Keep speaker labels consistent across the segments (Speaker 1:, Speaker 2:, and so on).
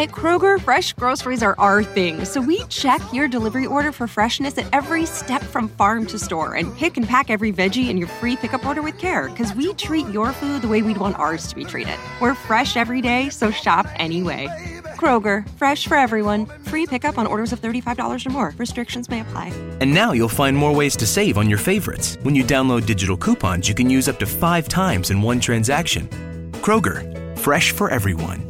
Speaker 1: At Kroger, fresh groceries are our thing, so we check your delivery order for freshness at every step from farm to store and pick and pack every veggie in your free pickup order with care because we treat your food the way we'd want ours to be treated. We're fresh every day, so shop anyway. Kroger, fresh for everyone. Free pickup on orders of $35 or more. Restrictions may apply.
Speaker 2: And now you'll find more ways to save on your favorites. When you download digital coupons, you can use up to five times in one transaction. Kroger, fresh for everyone.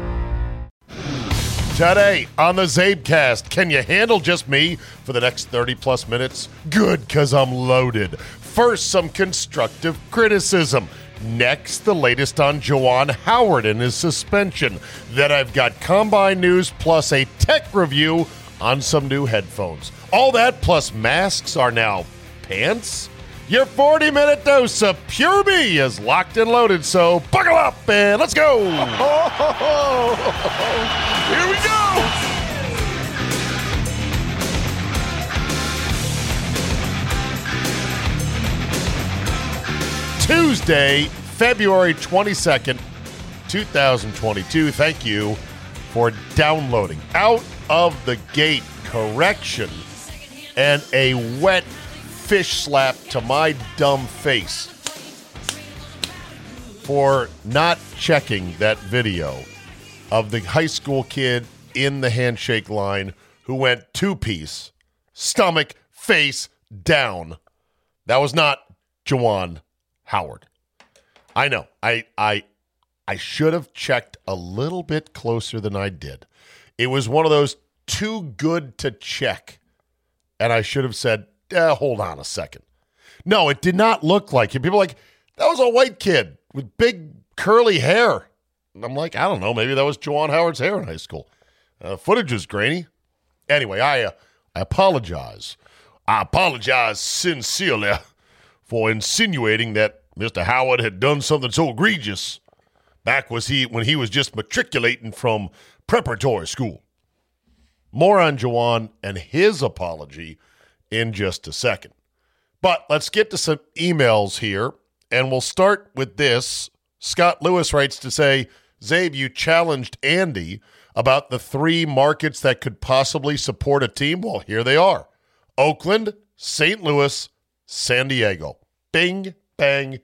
Speaker 3: Today on the Czabecast, can you handle just me for the next 30 plus minutes? Good, because I'm loaded. First, some constructive criticism. Next, the latest on Juwan Howard and his suspension. Then I've got combine news plus a tech review on some new headphones. All that plus masks are now pants. Your 40 minute dose of Pure Me is locked and loaded, so buckle up and let's go. Here we go. Tuesday, February 22nd, 2022. Thank you for downloading. Out of the gate, correction and a wet fish slap to my dumb face for not checking that video of the high school kid in the handshake line who went two piece, stomach, face down. That was not Juwan Howard. I know. I I I should have checked a little bit closer than I did. It was one of those too good to check. And I should have said, eh, hold on a second. No, it did not look like it. People like, that was a white kid with big curly hair. And I'm like, I don't know. Maybe that was Juwan Howard's hair in high school. Uh, footage was grainy. Anyway, I, uh, I apologize. I apologize sincerely for insinuating that Mr. Howard had done something so egregious back was he when he was just matriculating from preparatory school. More on Juwan and his apology in just a second. But let's get to some emails here, and we'll start with this. Scott Lewis writes to say, Czabe, you challenged Andy about the three markets that could possibly support a team. Well, here they are Oakland, St. Louis, San Diego. Bing, bang,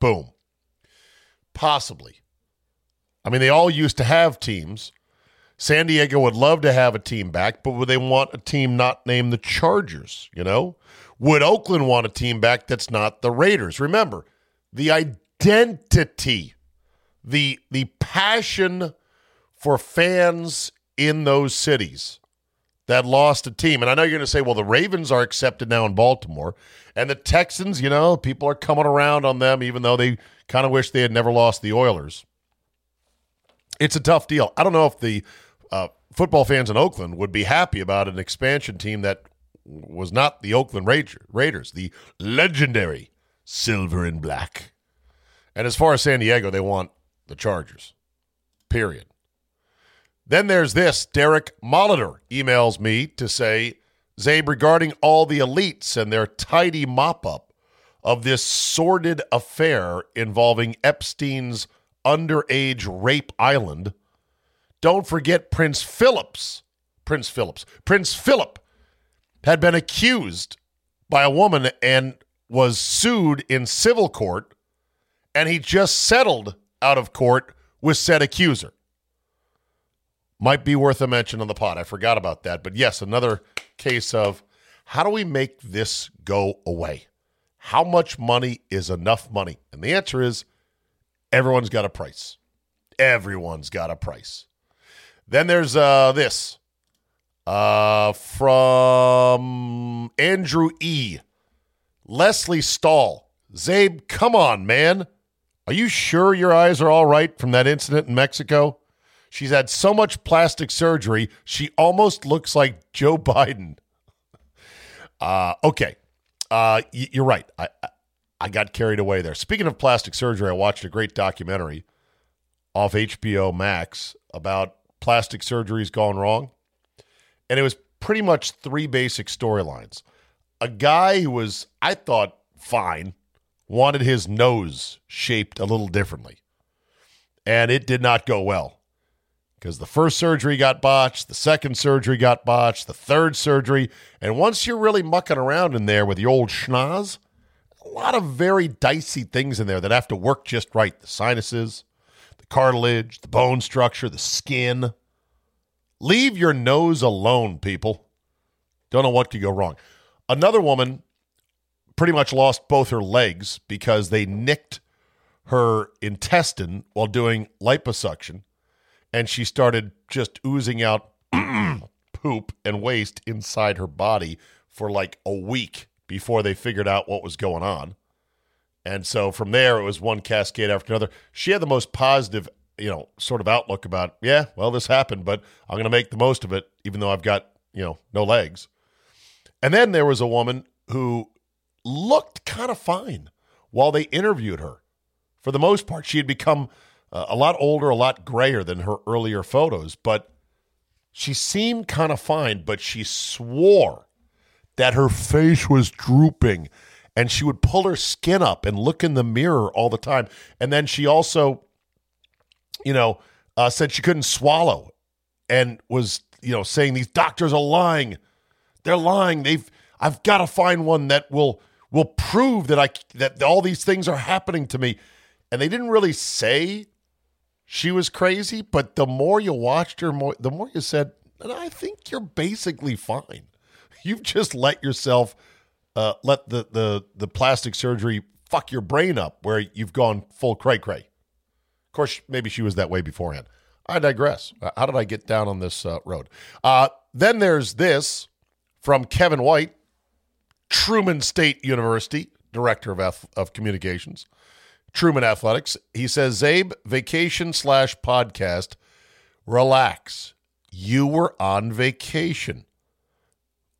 Speaker 3: boom. Possibly. I mean, they all used to have teams. San Diego would love to have a team back, but would they want a team not named the Chargers? You know, would Oakland want a team back that's not the Raiders? Remember, the identity, the the passion for fans in those cities that lost a team. And I know you're going to say, well, the Ravens are accepted now in Baltimore, and the Texans, you know, people are coming around on them, even though they kind of wish they had never lost the Oilers. It's a tough deal. I don't know if the football fans in Oakland would be happy about an expansion team that was not the Oakland Raiders, the legendary silver and black. And as far as San Diego, they want the Chargers. Period. Then there's this Derek Molitor emails me to say, Zabe, regarding all the elites and their tidy mop up of this sordid affair involving Epstein's underage rape island – don't forget Prince Philip's. Prince Philip's. Prince Philip had been accused by a woman and was sued in civil court, and he just settled out of court with said accuser. Might be worth a mention on the pod. I forgot about that. But yes, another case of how do we make this go away? How much money is enough money? And the answer is everyone's got a price. Everyone's got a price. Then there's uh, this uh, from Andrew E. Lesley Stahl. Czabe, come on, man. Are you sure your eyes are all right from that incident in Mexico? She's had so much plastic surgery, she almost looks like Joe Biden. Uh, okay. Uh, y- you're right. I, I got carried away there. Speaking of plastic surgery, I watched a great documentary off HBO Max about plastic surgeries gone wrong. And it was pretty much three basic storylines. A guy who was, I thought, fine, wanted his nose shaped a little differently. And it did not go well because the first surgery got botched, the second surgery got botched, the third surgery. And once you're really mucking around in there with your old schnoz, a lot of very dicey things in there that have to work just right the sinuses, the cartilage, the bone structure, the skin. Leave your nose alone, people. Don't know what could go wrong. Another woman pretty much lost both her legs because they nicked her intestine while doing liposuction and she started just oozing out poop and waste inside her body for like a week before they figured out what was going on. And so from there, it was one cascade after another. She had the most positive, you know, sort of outlook about, yeah, well, this happened, but I'm going to make the most of it, even though I've got, you know, no legs. And then there was a woman who looked kind of fine while they interviewed her. For the most part, she had become uh, a lot older, a lot grayer than her earlier photos, but she seemed kind of fine, but she swore that her face was drooping and she would pull her skin up and look in the mirror all the time. And then she also, you know, uh, said she couldn't swallow and was, you know, saying these doctors are lying. They're lying. They've I've got to find one that will will prove that I that all these things are happening to me. And they didn't really say she was crazy, but the more you watched her, more the more you said, I think you're basically fine. You've just let yourself uh, let the, the the plastic surgery fuck your brain up, where you've gone full cray cray. Of course, maybe she was that way beforehand. I digress. Uh, how did I get down on this uh, road? Uh, then there's this from Kevin White, Truman State University director of of communications. Truman Athletics. He says, Czabe, vacation slash podcast. Relax. You were on vacation.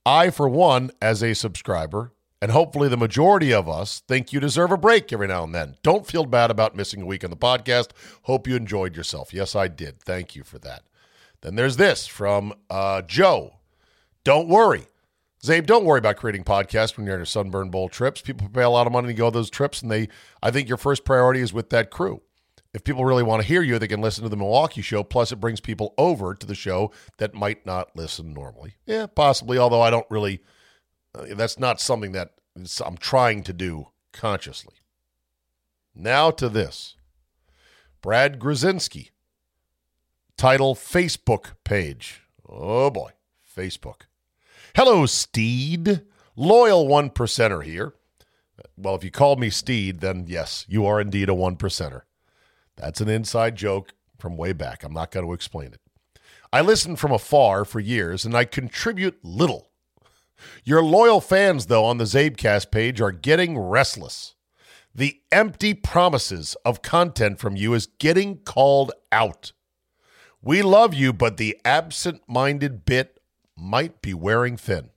Speaker 3: I, for one, as a subscriber, and hopefully the majority of us, think you deserve a break every now and then. Don't feel bad about missing a week on the podcast. Hope you enjoyed yourself. Yes, I did. Thank you for that. Then there's this from uh, Joe. Don't worry. Czabe, don't worry about creating podcasts when you're in your Sunburn Bowl trips. People pay a lot of money to go on those trips, and they I think your first priority is with that crew. If people really want to hear you, they can listen to the Milwaukee show. Plus, it brings people over to the show that might not listen normally. Yeah, possibly. Although I don't really, uh, that's not something that I'm trying to do consciously. Now to this Brad Grzinski, title Facebook page. Oh boy, Facebook. Hello, Steed. Loyal one percenter here. Well, if you called me Steed, then yes, you are indeed a one percenter. That's an inside joke from way back. I'm not going to explain it. I listened from afar for years and I contribute little. Your loyal fans, though, on the Czabecast page are getting restless. The empty promises of content from you is getting called out. We love you, but the absent minded bit might be wearing thin.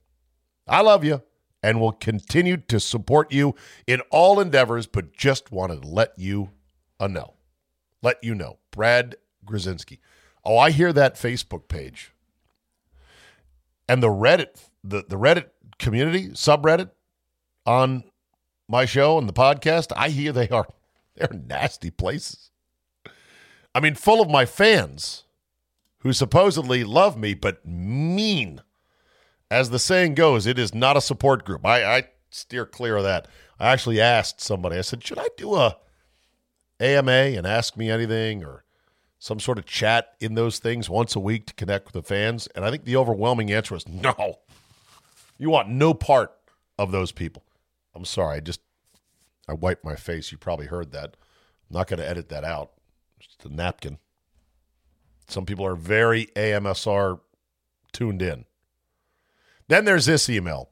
Speaker 3: I love you and will continue to support you in all endeavors, but just wanted to let you know. Let you know. Brad Grzinski. Oh, I hear that Facebook page. And the Reddit, the, the Reddit community, subreddit on my show and the podcast, I hear they are they're nasty places. I mean, full of my fans who supposedly love me but mean. As the saying goes, it is not a support group. I, I steer clear of that. I actually asked somebody, I said, should I do a AMA and ask me anything or some sort of chat in those things once a week to connect with the fans? And I think the overwhelming answer was no. You want no part of those people. I'm sorry. I just, I wiped my face. You probably heard that. I'm not going to edit that out. Just a napkin. Some people are very AMSR tuned in. Then there's this email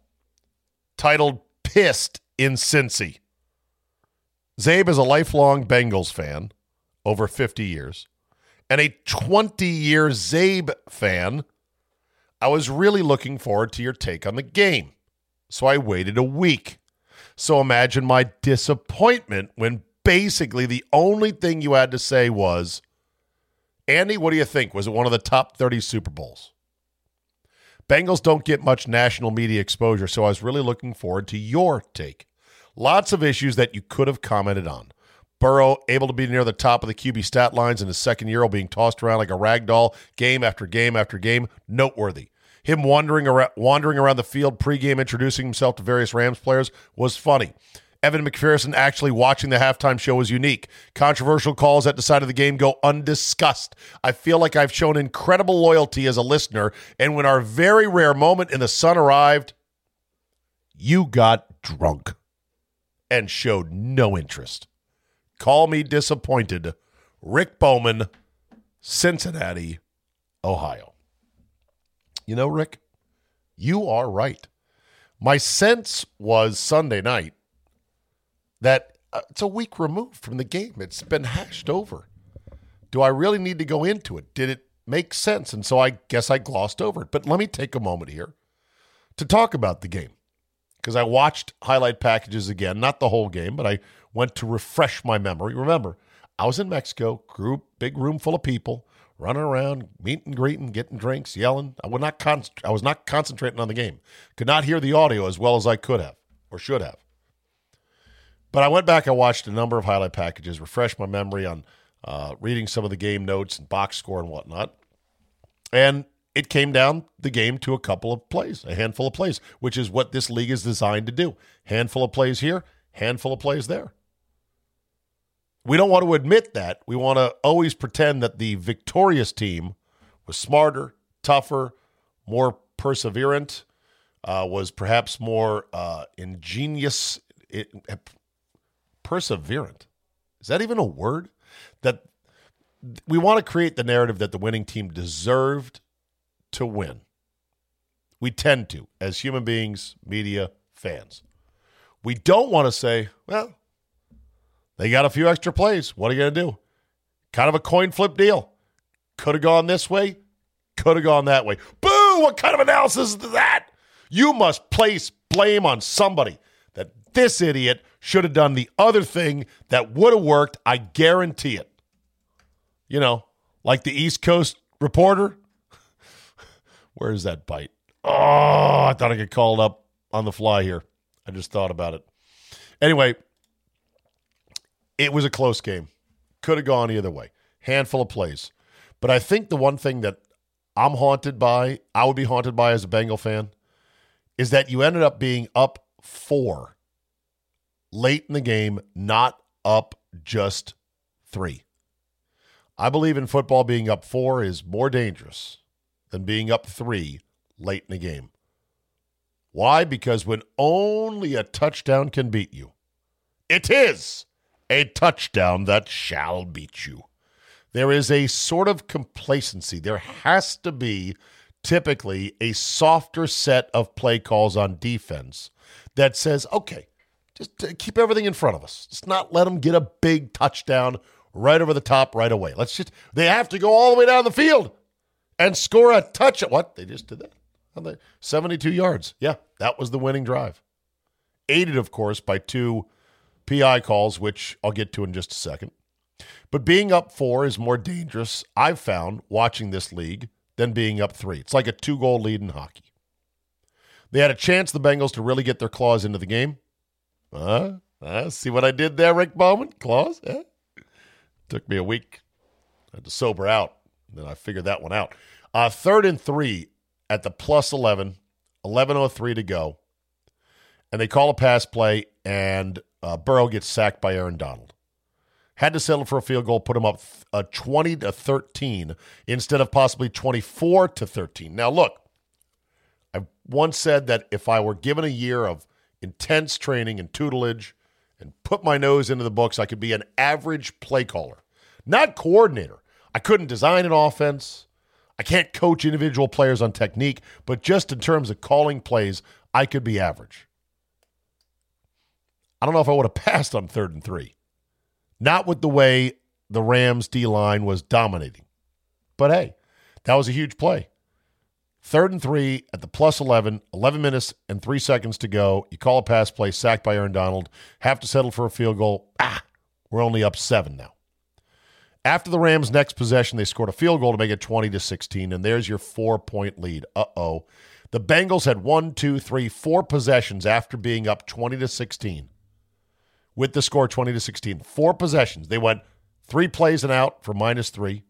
Speaker 3: titled Pissed in Cincy. Czabe is a lifelong Bengals fan, over 50 years, and a 20 year Czabe fan, I was really looking forward to your take on the game. So I waited a week. So imagine my disappointment when basically the only thing you had to say was, Andy, what do you think? Was it one of the top 30 Super Bowls? Bengals don't get much national media exposure, so I was really looking forward to your take. Lots of issues that you could have commented on. Burrow able to be near the top of the QB stat lines in his second year, all being tossed around like a rag doll game after game after game. Noteworthy. Him wandering around, wandering around the field pregame, introducing himself to various Rams players was funny. Evan McPherson actually watching the halftime show was unique. Controversial calls at the side of the game go undiscussed. I feel like I've shown incredible loyalty as a listener, and when our very rare moment in the sun arrived, you got drunk and showed no interest. Call me disappointed. Rick Bowman, Cincinnati, Ohio. You know, Rick, you are right. My sense was Sunday night that uh, it's a week removed from the game. It's been hashed over. Do I really need to go into it? Did it make sense? And so I guess I glossed over it. But let me take a moment here to talk about the game because I watched highlight packages again, not the whole game, but I went to refresh my memory. Remember, I was in Mexico, group, big room full of people, running around, meeting, greeting, getting drinks, yelling. I would not con- I was not concentrating on the game. Could not hear the audio as well as I could have or should have. But I went back, I watched a number of highlight packages, refreshed my memory on uh, reading some of the game notes and box score and whatnot. And it came down the game to a couple of plays, a handful of plays, which is what this league is designed to do. Handful of plays here, handful of plays there. We don't want to admit that. We want to always pretend that the victorious team was smarter, tougher, more perseverant, uh, was perhaps more uh, ingenious, it, perseverant. Is that even a word? That we want to create the narrative that the winning team deserved to win. We tend to, as human beings, media, fans. We don't want to say, well, they got a few extra plays. What are you going to do? Kind of a coin flip deal. Could have gone this way, could have gone that way. Boo! What kind of analysis is that? You must place blame on somebody that this idiot should have done the other thing that would have worked. I guarantee it. You know, like the East Coast reporter. Where's that bite? Oh, I thought I get called up on the fly here. I just thought about it. Anyway, it was a close game. Could have gone either way. Handful of plays. But I think the one thing that I'm haunted by, I would be haunted by as a Bengal fan, is that you ended up being up four late in the game, not up just three. I believe in football being up four is more dangerous than being up three late in the game. Why? Because when only a touchdown can beat you, it is a touchdown that shall beat you. There is a sort of complacency. There has to be typically a softer set of play calls on defense that says, okay, just keep everything in front of us. Just not let them get a big touchdown right over the top right away. Let's just, they have to go all the way down the field and score a touch. What? They just did that. 72 yards. Yeah, that was the winning drive. Aided, of course, by two PI calls, which I'll get to in just a second. But being up four is more dangerous, I've found, watching this league, than being up three. It's like a two goal lead in hockey. They had a chance, the Bengals, to really get their claws into the game. Uh, uh, see what I did there, Rick Bowman? Claws? Eh? Took me a week. I had to sober out. Then I figured that one out. Uh, third and three at the plus 11, 11.03 to go. And they call a pass play, and uh, Burrow gets sacked by Aaron Donald. Had to settle for a field goal, put him up uh, 20 to 13 instead of possibly 24 to 13. Now, look, I once said that if I were given a year of intense training and tutelage and put my nose into the books, I could be an average play caller, not coordinator. I couldn't design an offense. I can't coach individual players on technique, but just in terms of calling plays, I could be average. I don't know if I would have passed on third and three. Not with the way the Rams D line was dominating. But hey, that was a huge play. Third and three at the plus 11, 11 minutes and three seconds to go. You call a pass play, sacked by Aaron Donald, have to settle for a field goal. Ah, we're only up seven now. After the Rams' next possession, they scored a field goal to make it 20 to 16, and there's your four point lead. Uh oh. The Bengals had one, two, three, four possessions after being up 20 to 16 with the score 20 to 16. Four possessions. They went three plays and out for minus three.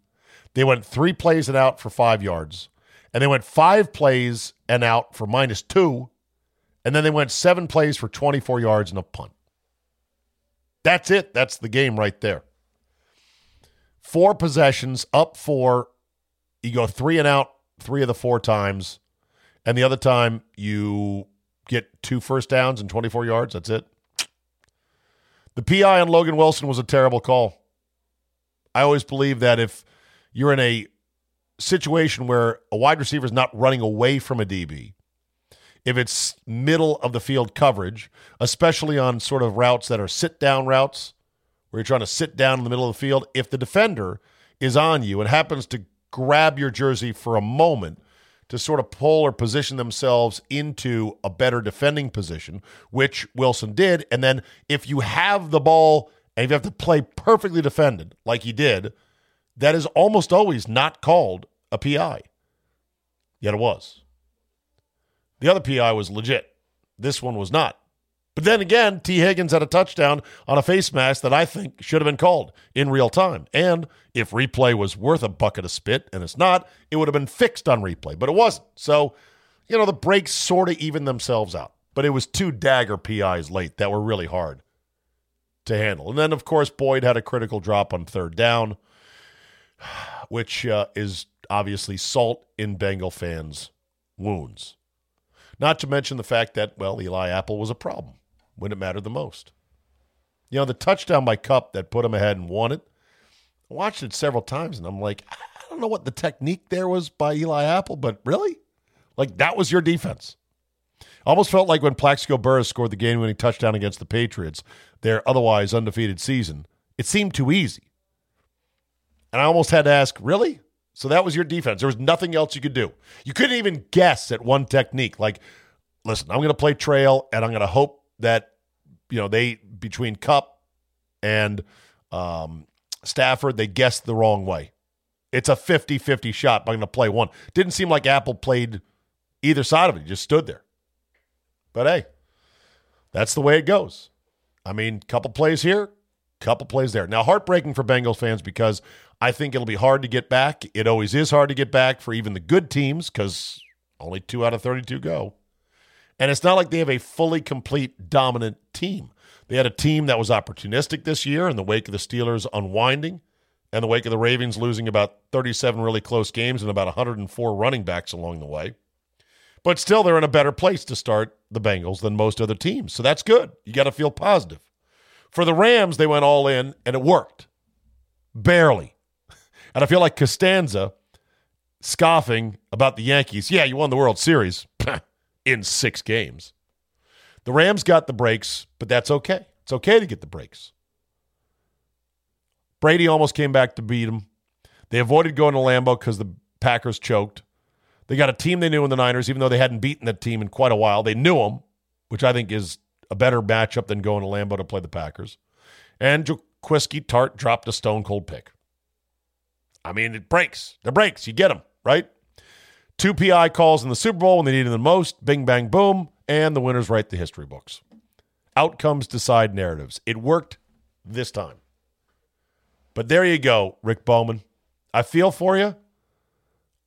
Speaker 3: They went three plays and out for five yards and they went five plays and out for minus two, and then they went seven plays for 24 yards and a punt. That's it. That's the game right there. Four possessions, up four. You go three and out three of the four times, and the other time you get two first downs and 24 yards. That's it. The PI on Logan Wilson was a terrible call. I always believe that if you're in a situation where a wide receiver is not running away from a DB, if it's middle of the field coverage, especially on sort of routes that are sit down routes where you're trying to sit down in the middle of the field, if the defender is on you and happens to grab your jersey for a moment to sort of pull or position themselves into a better defending position, which Wilson did, and then if you have the ball and you have to play perfectly defended like he did, that is almost always not called a PI. Yet it was. The other PI was legit. This one was not. But then again, Tee Higgins had a touchdown on a face mask that I think should have been called in real time. And if replay was worth a bucket of spit, and it's not, it would have been fixed on replay, but it wasn't. So, you know, the breaks sort of even themselves out. But it was two dagger PIs late that were really hard to handle. And then, of course, Boyd had a critical drop on third down which uh, is obviously salt in Bengal fans' wounds. Not to mention the fact that, well, Eli Apple was a problem when it mattered the most. You know, the touchdown by Kupp that put him ahead and won it, I watched it several times and I'm like, I don't know what the technique there was by Eli Apple, but really? Like, that was your defense. Almost felt like when Plaxico Burress scored the game winning touchdown against the Patriots, their otherwise undefeated season. It seemed too easy. And I almost had to ask, really? So that was your defense. There was nothing else you could do. You couldn't even guess at one technique. Like, listen, I'm going to play trail and I'm going to hope that, you know, they, between Kupp and um, Stafford, they guessed the wrong way. It's a 50 50 shot, I'm going to play one. Didn't seem like Apple played either side of it. He just stood there. But hey, that's the way it goes. I mean, couple plays here, couple plays there. Now, heartbreaking for Bengals fans because I think it'll be hard to get back. It always is hard to get back for even the good teams because only two out of 32 go. And it's not like they have a fully complete dominant team. They had a team that was opportunistic this year in the wake of the Steelers unwinding and the wake of the Ravens losing about 37 really close games and about 104 running backs along the way. But still, they're in a better place to start the Bengals than most other teams. So that's good. You got to feel positive. For the Rams, they went all in and it worked. Barely. And I feel like Costanza scoffing about the Yankees. Yeah, you won the World Series in six games. The Rams got the breaks, but that's okay. It's okay to get the breaks. Brady almost came back to beat him. They avoided going to Lambeau because the Packers choked. They got a team they knew in the Niners, even though they hadn't beaten that team in quite a while. They knew them, which I think is a better matchup than going to Lambeau to play the Packers. And Jaquiski Tartt dropped a stone cold pick. I mean, it breaks. The breaks. You get them, right? Two PI calls in the Super Bowl when they needed the most. Bing, bang, boom. And the winners write the history books. Outcomes decide narratives. It worked this time. But there you go, Rick Bowman. I feel for you.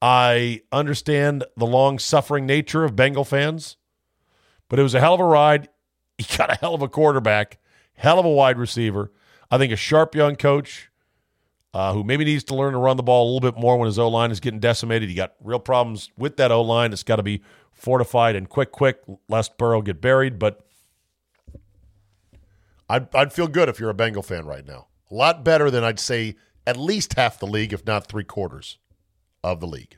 Speaker 3: I understand the long suffering nature of Bengal fans, but it was a hell of a ride. He got a hell of a quarterback, hell of a wide receiver. I think a sharp young coach uh, who maybe needs to learn to run the ball a little bit more when his O line is getting decimated. He got real problems with that O line. It's got to be fortified and quick, quick, lest Burrow get buried. But I'd, I'd feel good if you're a Bengal fan right now. A lot better than I'd say at least half the league, if not three quarters of the league.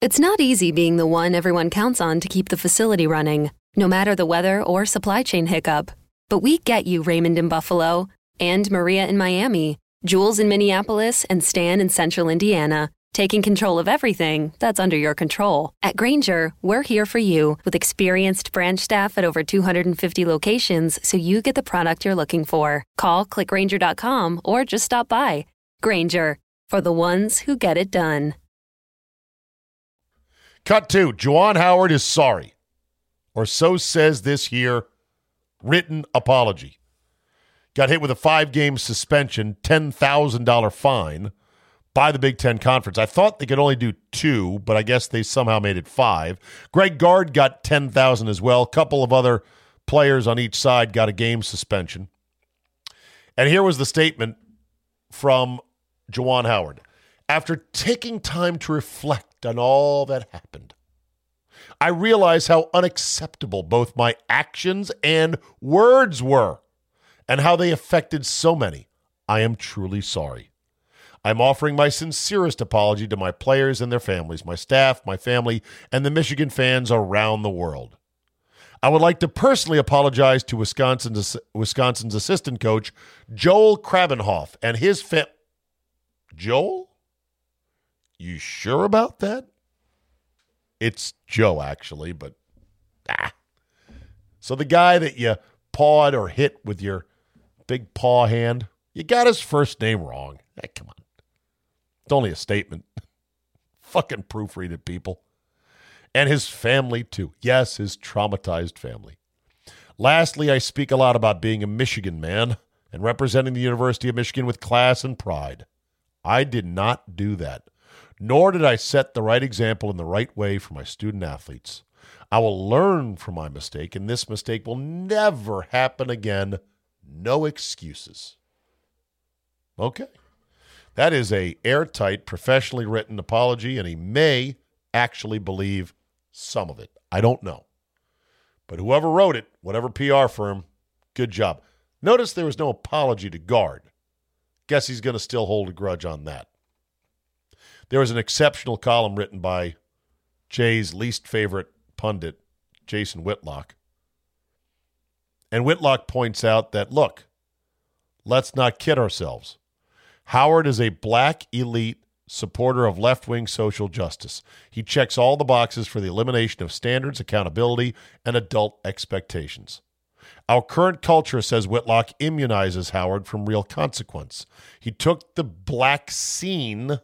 Speaker 4: It's not easy being the one everyone counts on to keep the facility running, no matter the weather or supply chain hiccup. But we get you, Raymond in Buffalo and Maria in Miami. Jules in Minneapolis and Stan in Central Indiana. taking control of everything that's under your control. At Grainger, we're here for you with experienced branch staff at over 250 locations so you get the product you're looking for. Call clickgrainger.com or just stop by. Grainger, for the ones who get it done.
Speaker 3: Cut two. Juwan Howard is sorry, or so says this here written apology. Got hit with a five game suspension, $10,000 fine by the Big Ten Conference. I thought they could only do two, but I guess they somehow made it five. Greg Gard got 10000 as well. A couple of other players on each side got a game suspension. And here was the statement from Juwan Howard. After taking time to reflect on all that happened, I realize how unacceptable both my actions and words were and how they affected so many. I am truly sorry. I'm offering my sincerest apology to my players and their families, my staff, my family, and the Michigan fans around the world. I would like to personally apologize to Wisconsin's, Wisconsin's assistant coach, Joel Krabbenhoft, and his family. Joel? You sure about that? It's Joe, actually, but ah. So the guy that you pawed or hit with your big paw hand, you got his first name wrong. Hey, come on. It's only a statement. Fucking proofread it, people. And his family, too. Yes, his traumatized family. Lastly, I speak a lot about being a Michigan man and representing the University of Michigan with class and pride. I did not do that, nor did I set the right example in the right way for my student athletes. I will learn from my mistake, and this mistake will never happen again. No excuses. Okay. That is a airtight, professionally written apology, and he may actually believe some of it. I don't know. But whoever wrote it, whatever PR firm, good job. Notice there was no apology to Gard. Guess he's going to still hold a grudge on that. There was an exceptional column written by Jay's least favorite pundit, Jason Whitlock. And Whitlock points out that, look, let's not kid ourselves. Howard is a black elite supporter of left wing social justice. He checks all the boxes for the elimination of standards, accountability, and adult expectations. Our current culture, says Whitlock, immunizes Howard from real consequence. He took the black scene,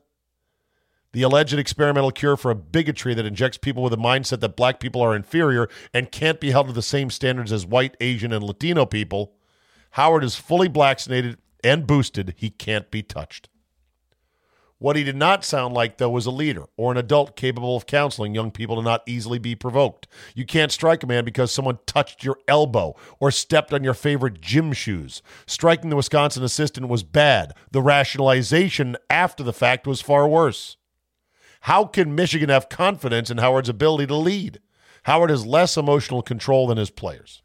Speaker 3: the alleged experimental cure for a bigotry that injects people with a mindset that black people are inferior and can't be held to the same standards as white, Asian, and Latino people. Howard is fully vaccinated and boosted, he can't be touched. What he did not sound like, though, was a leader or an adult capable of counseling young people to not easily be provoked. You can't strike a man because someone touched your elbow or stepped on your favorite gym shoes. Striking the Wisconsin assistant was bad. The rationalization after the fact was far worse. How can Michigan have confidence in Howard's ability to lead? Howard has less emotional control than his players.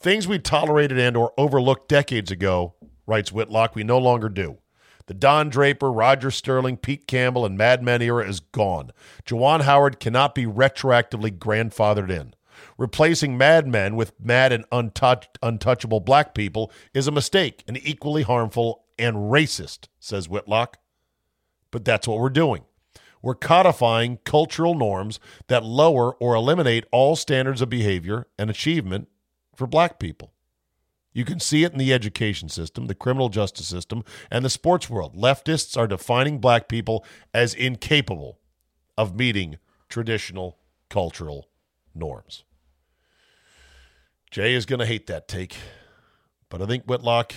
Speaker 3: Things we tolerated and or overlooked decades ago writes Whitlock, we no longer do. The Don Draper, Roger Sterling, Pete Campbell, and Mad Men era is gone. Juwan Howard cannot be retroactively grandfathered in. Replacing Mad Men with mad and untouch- untouchable black people is a mistake and equally harmful and racist, says Whitlock. But that's what we're doing. We're codifying cultural norms that lower or eliminate all standards of behavior and achievement for black people. You can see it in the education system, the criminal justice system, and the sports world. Leftists are defining black people as incapable of meeting traditional cultural norms. Jay is going to hate that take, but I think Whitlock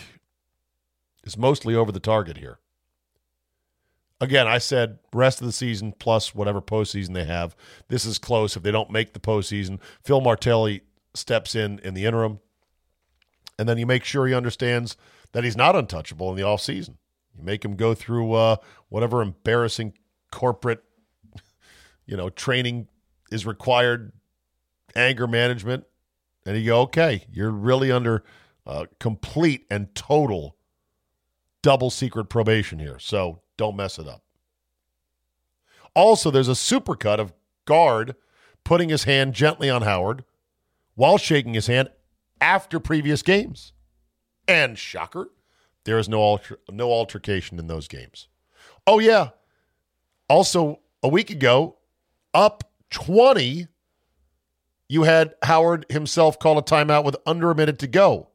Speaker 3: is mostly over the target here. Again, I said rest of the season plus whatever postseason they have. This is close. If they don't make the postseason, Phil Martelli steps in in the interim and then you make sure he understands that he's not untouchable in the off season. You make him go through uh, whatever embarrassing corporate, you know, training is required, anger management, and you go, okay, you're really under uh, complete and total double secret probation here, so don't mess it up. Also, there's a supercut of Gard putting his hand gently on Howard while shaking his hand after previous games. And shocker, there is no alter, no altercation in those games. Oh yeah, Also, a week ago, up 20, you had Howard himself call a timeout with under a minute to go.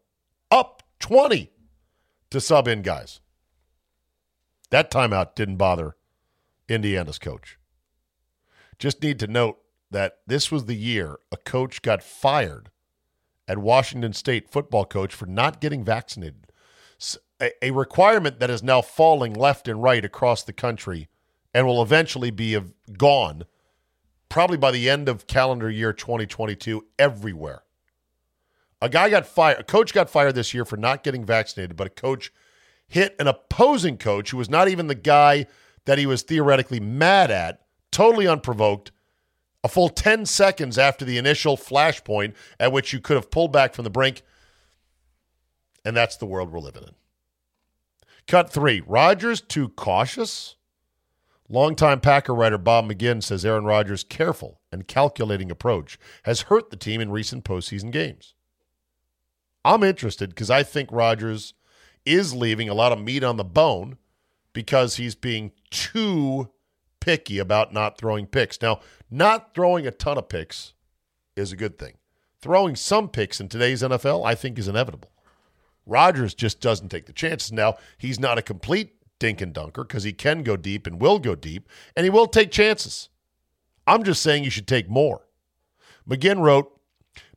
Speaker 3: Up 20 to sub in guys. That timeout didn't bother Indiana's coach. Just need to note that this was the year a coach got fired at Washington State football coach for not getting vaccinated. A, requirement that is now falling left and right across the country and will eventually be gone probably by the end of calendar year 2022 everywhere. A guy got fired, a coach got fired this year for not getting vaccinated, but a coach hit an opposing coach who was not even the guy that he was theoretically mad at, totally unprovoked, a full 10 seconds after the initial flashpoint at which you could have pulled back from the brink. And that's the world we're living in. Cut three Rodgers too cautious? Longtime Packer writer Bob McGinn says Aaron Rodgers' careful and calculating approach has hurt the team in recent postseason games. I'm interested because I think Rodgers is leaving a lot of meat on the bone because he's being too picky about not throwing picks. Now, not throwing a ton of picks is a good thing. Throwing some picks in today's NFL, I think, is inevitable. Rodgers just doesn't take the chances. Now, he's not a complete dink and dunker because he can go deep and will go deep, and he will take chances. I'm just saying you should take more. McGinn wrote,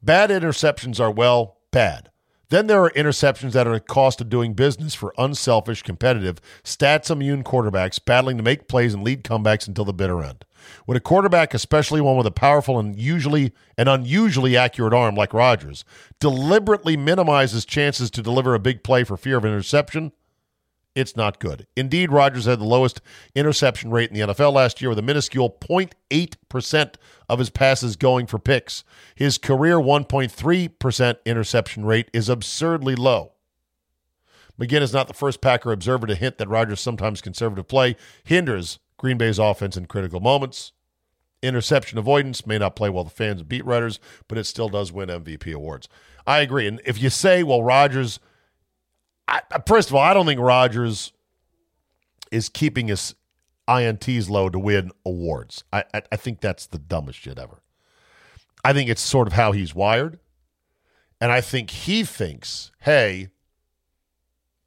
Speaker 3: Bad interceptions are, well, bad. Then there are interceptions that are a cost of doing business for unselfish, competitive, stats immune quarterbacks battling to make plays and lead comebacks until the bitter end. When a quarterback, especially one with a powerful and usually an unusually accurate arm like Rodgers, deliberately minimizes chances to deliver a big play for fear of interception, it's not good. Indeed, Rodgers had the lowest interception rate in the NFL last year with a minuscule 0.8% of his passes going for picks. His career 1.3% interception rate is absurdly low. McGinn is not the first Packer observer to hint that Rodgers' sometimes conservative play hinders Green Bay's offense in critical moments. Interception avoidance may not play well the fans and beat writers, but it still does win MVP awards. I agree. And if you say, well, Rodgers – I, first of all, I don't think Rodgers is keeping his ints low to win awards. I, I, I think that's the dumbest shit ever. I think it's sort of how he's wired, and I think he thinks, hey,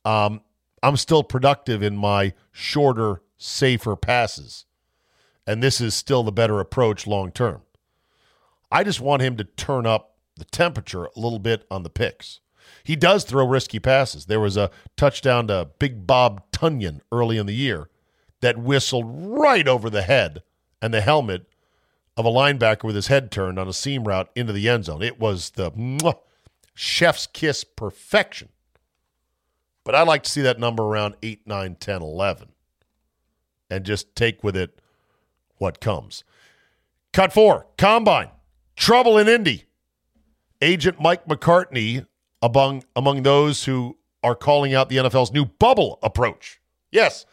Speaker 3: um, I'm still productive in my shorter, safer passes, and this is still the better approach long term. I just want him to turn up the temperature a little bit on the picks. He does throw risky passes. There was a touchdown to Big Bob Tonyan early in the year that whistled right over the head and the helmet of a linebacker with his head turned on a seam route into the end zone. It was the mwah, chef's kiss perfection. But I like to see that number around 8, 9, 10, 11 and just take with it what comes. Cut four, combine. Trouble in Indy. Agent Mike McCartney among among those who are calling out the NFL's new bubble approach. Yes,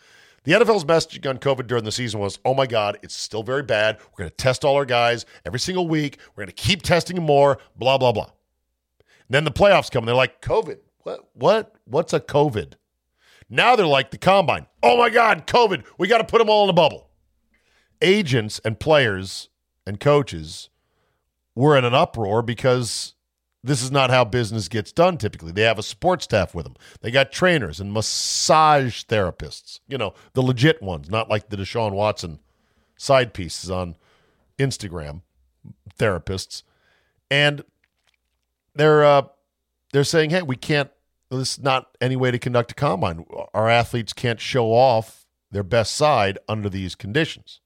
Speaker 3: the NFL's message on COVID during the season was, "Oh my God, it's still very bad. We're going to test all our guys every single week. We're going to keep testing more. Blah blah blah." And then the playoffs come. And they're like, "COVID? What? What? What's a COVID?" Now they're like the combine. Oh my God, COVID. We got to put them all in a bubble. Agents and players and coaches were in an uproar because this is not how business gets done typically. They have a sports staff with them. They got trainers and massage therapists, you know, the legit ones, not like the Deshaun Watson side pieces on Instagram therapists. And they're uh, they're saying, "Hey, we can't this is not any way to conduct a combine. Our athletes can't show off their best side under these conditions."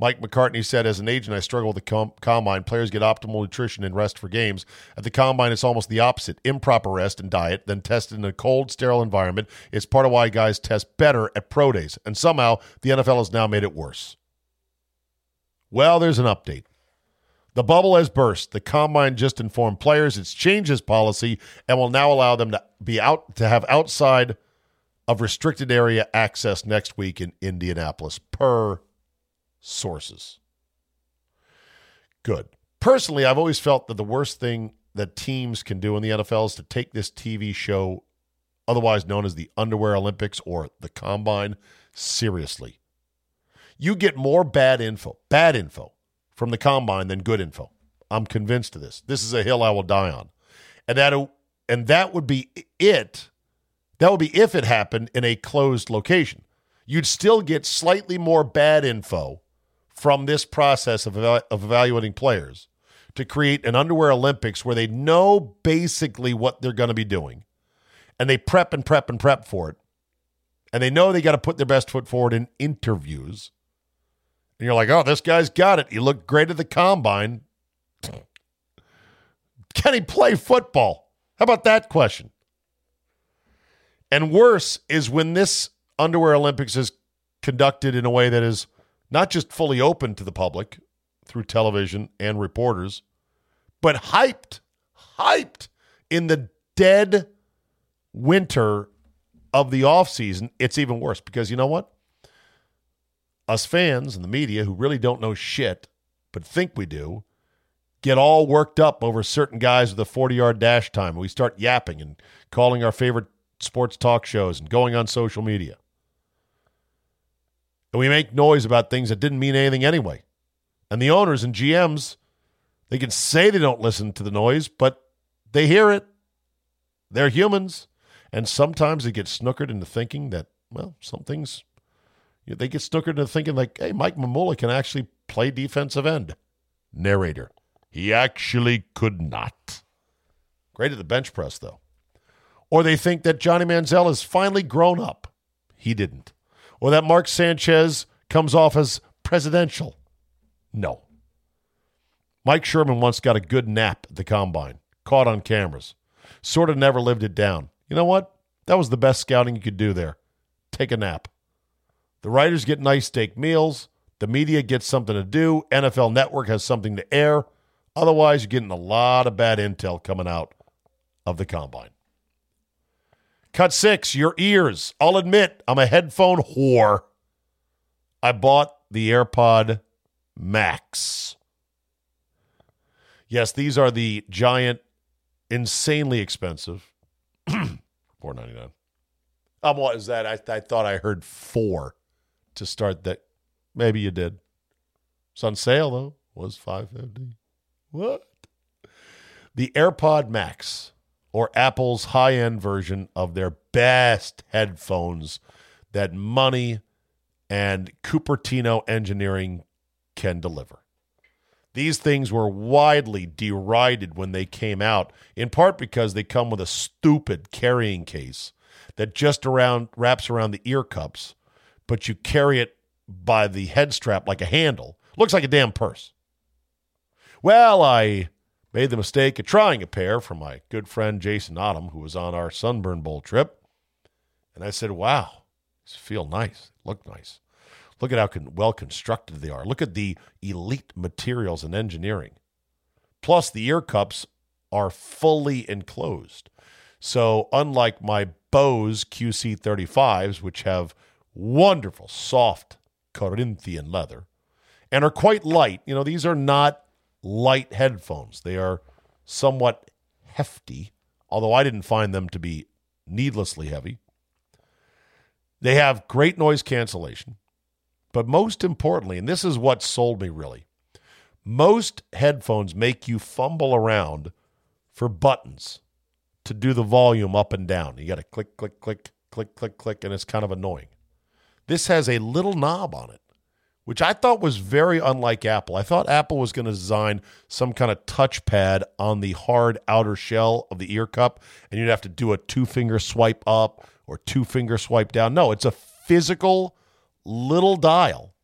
Speaker 3: Mike McCartney said, as an agent, I struggle with the com- combine. Players get optimal nutrition and rest for games. At the combine, it's almost the opposite improper rest and diet, then tested in a cold, sterile environment. It's part of why guys test better at pro days. And somehow, the NFL has now made it worse. Well, there's an update. The bubble has burst. The combine just informed players it's changed its policy and will now allow them to be out to have outside of restricted area access next week in Indianapolis per sources. Good. Personally, I've always felt that the worst thing that teams can do in the NFL is to take this TV show, otherwise known as the Underwear Olympics or the Combine, seriously. You get more bad info, bad info from the combine than good info. I'm convinced of this. This is a hill I will die on. And that and that would be it. That would be if it happened in a closed location. You'd still get slightly more bad info from this process of, of evaluating players to create an underwear Olympics where they know basically what they're going to be doing and they prep and prep and prep for it. And they know they got to put their best foot forward in interviews. And you're like, oh, this guy's got it. He looked great at the combine. Can he play football? How about that question? And worse is when this underwear Olympics is conducted in a way that is not just fully open to the public through television and reporters, but hyped, hyped in the dead winter of the offseason, it's even worse because you know what? Us fans and the media who really don't know shit, but think we do, get all worked up over certain guys with a 40 yard dash time. We start yapping and calling our favorite sports talk shows and going on social media. And we make noise about things that didn't mean anything anyway. And the owners and GMs, they can say they don't listen to the noise, but they hear it. They're humans. And sometimes they get snookered into thinking that, well, some things, they get snookered into thinking like, hey, Mike Mamula can actually play defensive end. Narrator. He actually could not. Great at the bench press, though. Or they think that Johnny Manziel has finally grown up. He didn't. Or that Mark Sanchez comes off as presidential. No. Mike Sherman once got a good nap at the combine, caught on cameras. Sort of never lived it down. You know what? That was the best scouting you could do there. Take a nap. The writers get nice steak meals. The media gets something to do. NFL Network has something to air. Otherwise, you're getting a lot of bad intel coming out of the combine. Cut six, your ears. I'll admit, I'm a headphone whore. I bought the AirPod Max. Yes, these are the giant, insanely expensive Four ninety nine. Um, what is that? I, I thought I heard four to start that. Maybe you did. It's on sale though. Was five fifty. What? The AirPod Max, or Apple's high end version of their best headphones that money and Cupertino engineering can deliver. These things were widely derided when they came out, in part because they come with a stupid carrying case that just around wraps around the ear cups, but you carry it by the head strap like a handle. Looks like a damn purse. Well, I made the mistake of trying a pair from my good friend Jason Autumn, who was on our Sunburn Bowl trip. And I said, wow, these feel nice, look nice. Look at how con- well constructed they are. Look at the elite materials and engineering. Plus, the ear cups are fully enclosed. So, unlike my Bose QC35s, which have wonderful soft Corinthian leather and are quite light, you know, these are not light headphones. They are somewhat hefty, although I didn't find them to be needlessly heavy. They have great noise cancellation. But most importantly, and this is what sold me really, most headphones make you fumble around for buttons to do the volume up and down. You got to click, click, click, click, click, click, and it's kind of annoying. This has a little knob on it, which I thought was very unlike Apple. I thought Apple was going to design some kind of touchpad on the hard outer shell of the ear cup, and you'd have to do a two finger swipe up or two finger swipe down. No, it's a physical little dial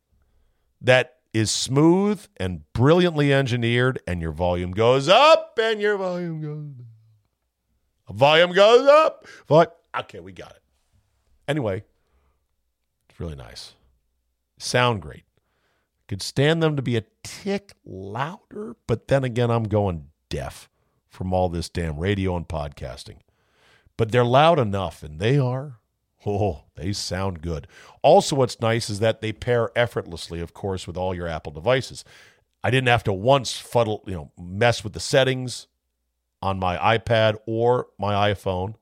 Speaker 3: that is smooth and brilliantly engineered, and your volume goes up and your volume goes down. Volume goes up. But okay, we got it. Anyway, it's really nice. Sound great. Could stand them to be a tick louder, but then again, I'm going deaf from all this damn radio and podcasting. But they're loud enough, and they are. Oh, they sound good. Also, what's nice is that they pair effortlessly, of course, with all your Apple devices. I didn't have to once fuddle, you know, mess with the settings on my iPad or my iPhone.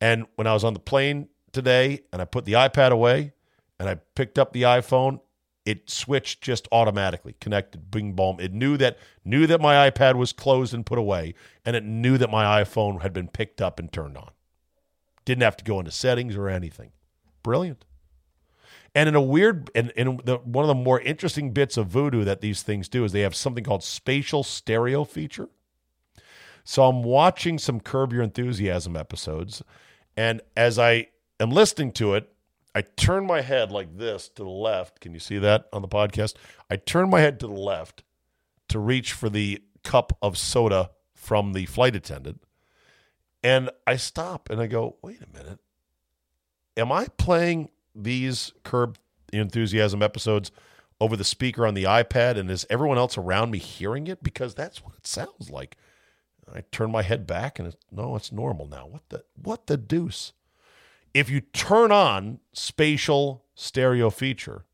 Speaker 3: And when I was on the plane today and I put the iPad away and I picked up the iPhone, it switched just automatically, connected, bing boom. It knew that knew that my iPad was closed and put away, and it knew that my iPhone had been picked up and turned on. Didn't have to go into settings or anything. Brilliant. And in a weird, and, and the, one of the more interesting bits of voodoo that these things do is they have something called spatial stereo feature. So I'm watching some Curb Your Enthusiasm episodes, and as I am listening to it, I turn my head like this to the left. Can you see that on the podcast? I turn my head to the left to reach for the cup of soda from the flight attendant. And I stop and I go, wait a minute. Am I playing these Curb Enthusiasm episodes over the speaker on the iPad? And is everyone else around me hearing it? Because that's what it sounds like. I turn my head back and it's, no, it's normal now. What the what the deuce? If you turn on spatial stereo feature,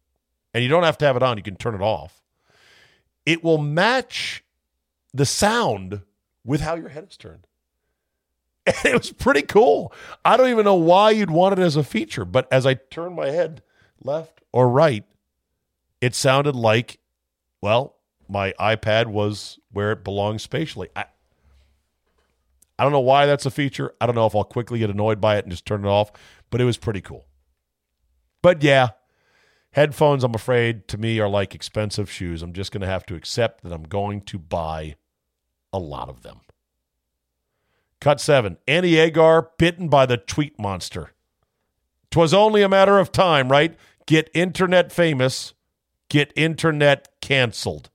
Speaker 3: and you don't have to have it on, you can turn it off. It will match the sound with how your head is turned. And it was pretty cool. I don't even know why you'd want it as a feature, but as I turned my head left or right, it sounded like, well, my iPad was where it belongs spatially. I, I don't know why that's a feature. I don't know if I'll quickly get annoyed by it and just turn it off, but it was pretty cool. But yeah, headphones, I'm afraid, to me are like expensive shoes. I'm just going to have to accept that I'm going to buy a lot of them. Cut seven. Annie Agar bitten by the tweet monster. Twas only a matter of time, right? Get internet famous, get internet canceled.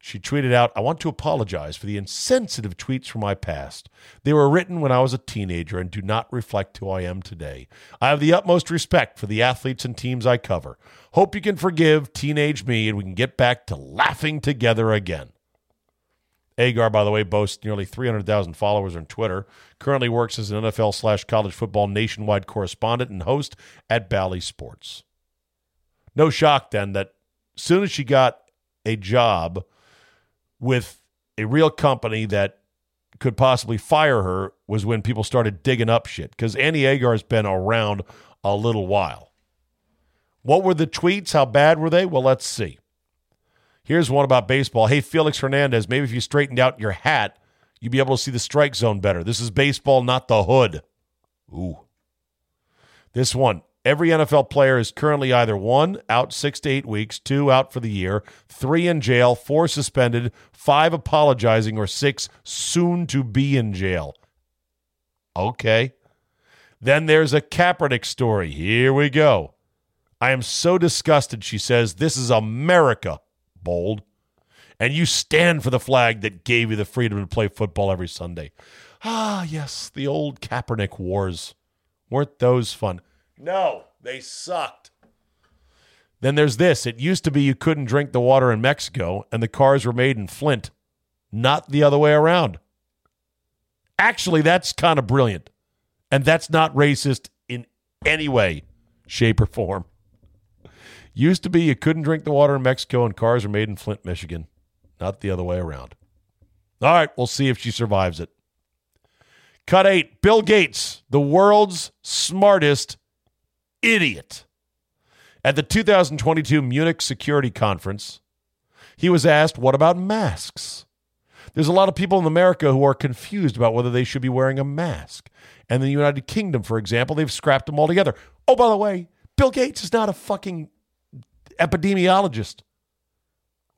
Speaker 3: She tweeted out, I want to apologize for the insensitive tweets from my past. They were written when I was a teenager and do not reflect who I am today. I have the utmost respect for the athletes and teams I cover. Hope you can forgive teenage me and we can get back to laughing together again. Agar, by the way, boasts nearly 300,000 followers on Twitter. Currently works as an NFL slash college football nationwide correspondent and host at Bally Sports. No shock then that soon as she got a job with a real company that could possibly fire her was when people started digging up shit because Annie Agar has been around a little while. What were the tweets? How bad were they? Well, let's see. Here's one about baseball. Hey, Felix Hernandez, maybe if you straightened out your hat, you'd be able to see the strike zone better. This is baseball, not the hood. Ooh. This one. Every NFL player is currently either one, out six to eight weeks, two, out for the year, three in jail, four suspended, five apologizing, or six soon to be in jail. Okay. Then there's a Kaepernick story. Here we go. I am so disgusted, she says. This is America, bold. And you stand for the flag that gave you the freedom to play football every Sunday. Ah, yes, the old Kaepernick wars. Weren't those fun? No, they sucked. Then there's this. It used to be you couldn't drink the water in Mexico and the cars were made in Flint, not the other way around. Actually, that's kind of brilliant. And that's not racist in any way, shape, or form. Used to be you couldn't drink the water in Mexico and cars are made in Flint, Michigan, not the other way around. All right, we'll see if she survives it. Cut eight Bill Gates, the world's smartest idiot. At the 2022 Munich Security Conference, he was asked, What about masks? There's a lot of people in America who are confused about whether they should be wearing a mask. And the United Kingdom, for example, they've scrapped them altogether. Oh, by the way, Bill Gates is not a fucking epidemiologist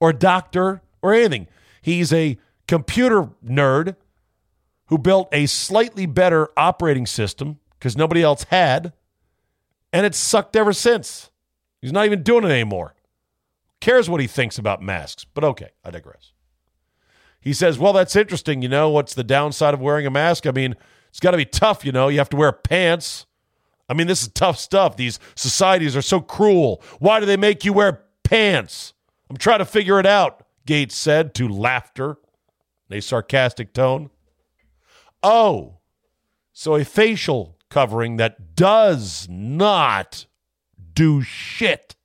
Speaker 3: or doctor or anything. He's a computer nerd who built a slightly better operating system because nobody else had and it's sucked ever since. He's not even doing it anymore. Cares what he thinks about masks, but okay, I digress. He says, Well, that's interesting. You know, what's the downside of wearing a mask? I mean, it's got to be tough, you know. You have to wear pants. I mean, this is tough stuff. These societies are so cruel. Why do they make you wear pants? I'm trying to figure it out, Gates said to laughter in a sarcastic tone. Oh, so a facial covering that does not do shit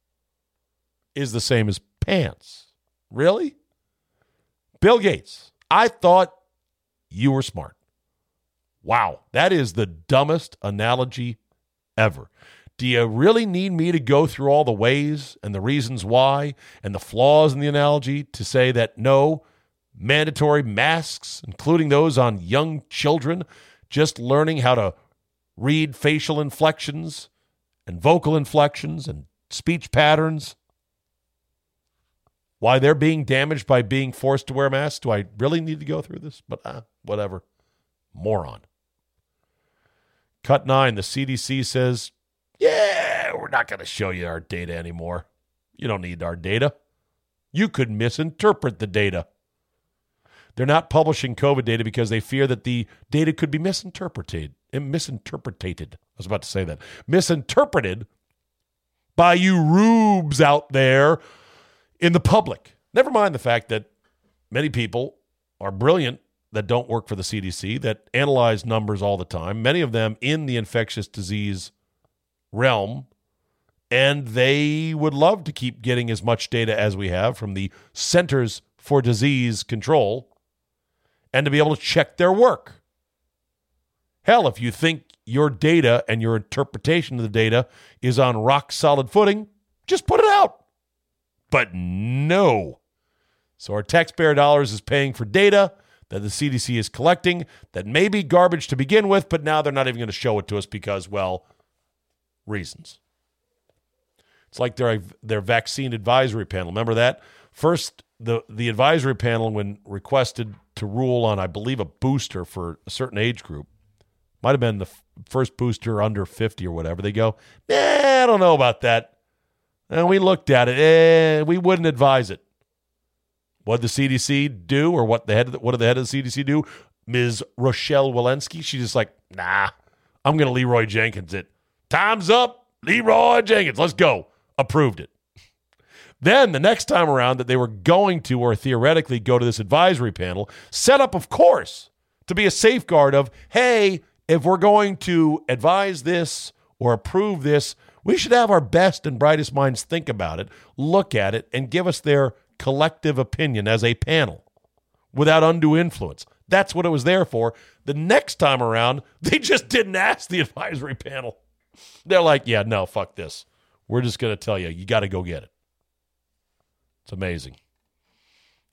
Speaker 3: is the same as pants. Really? Bill Gates, I thought you were smart. Wow, that is the dumbest analogy ever. Do you really need me to go through all the ways and the reasons why and the flaws in the analogy to say that no, mandatory masks, including those on young children, just learning how to read facial inflections and vocal inflections and speech patterns? Why they're being damaged by being forced to wear masks? Do I really need to go through this? But uh, whatever. Moron. Cut nine, the CDC says yeah, we're not going to show you our data anymore. You don't need our data. You could misinterpret the data. They're not publishing COVID data because they fear that the data could be misinterpreted. Eh, misinterpreted. I was about to say that. Misinterpreted by you rubes out there in the public. Never mind the fact that many people are brilliant that don't work for the CDC, that analyze numbers all the time, many of them in the infectious disease realm, and they would love to keep getting as much data as we have from the Centers for Disease Control and to be able to check their work. Hell, if you think your data and your interpretation of the data is on rock solid footing, just put it out. But no. So our taxpayer dollars is paying for data that the CDC is collecting that may be garbage to begin with, but now they're not even going to show it to us because, well, reasons. It's like their their vaccine advisory panel. Remember that? First, the the advisory panel, when requested to rule on, I believe, a booster for a certain age group, might have been the f- first booster under fifty or whatever. They go, nah, I don't know about that. And we looked at it. Eh, we wouldn't advise it. What the CDC do, or what the head? What did the head of the CDC do? Ms. Rochelle Walensky. She's just like, nah, I'm going to Leroy Jenkins it. Time's up. Leroy Jenkins. Let's go. Approved it. Then the next time around that they were going to, or theoretically, go to this advisory panel, set up, of course, to be a safeguard of, hey, if we're going to advise this or approve this, we should have our best and brightest minds think about it, look at it, and give us their collective opinion as a panel without undue influence. That's what it was there for. The next time around, they just didn't ask the advisory panel. They're like, yeah, no, fuck this. We're just going to tell you, you got to go get it. It's amazing.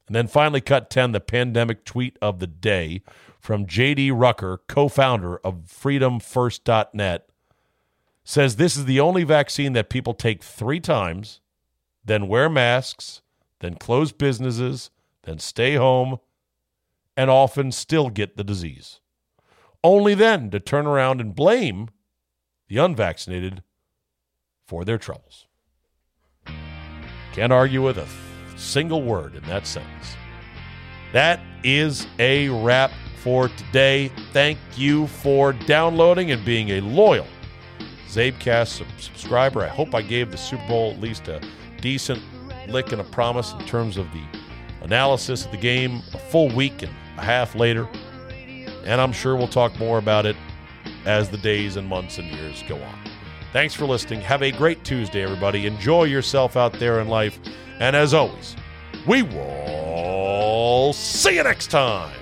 Speaker 3: And then finally, cut 10, the pandemic tweet of the day from JD Rucker, co founder of freedomfirst.net, says this is the only vaccine that people take three times, then wear masks, then close businesses, then stay home, and often still get the disease. Only then to turn around and blame the unvaccinated for their troubles. Can't argue with a single word in that sentence. That is a wrap for today. Thank you for downloading and being a loyal Czabecast subscriber. I hope I gave the Super Bowl at least a decent lick and a promise in terms of the analysis of the game a full week and a half later. And I'm sure we'll talk more about it as the days and months and years go on. Thanks for listening. Have a great Tuesday, everybody. Enjoy yourself out there in life. And as always, we will see you next time.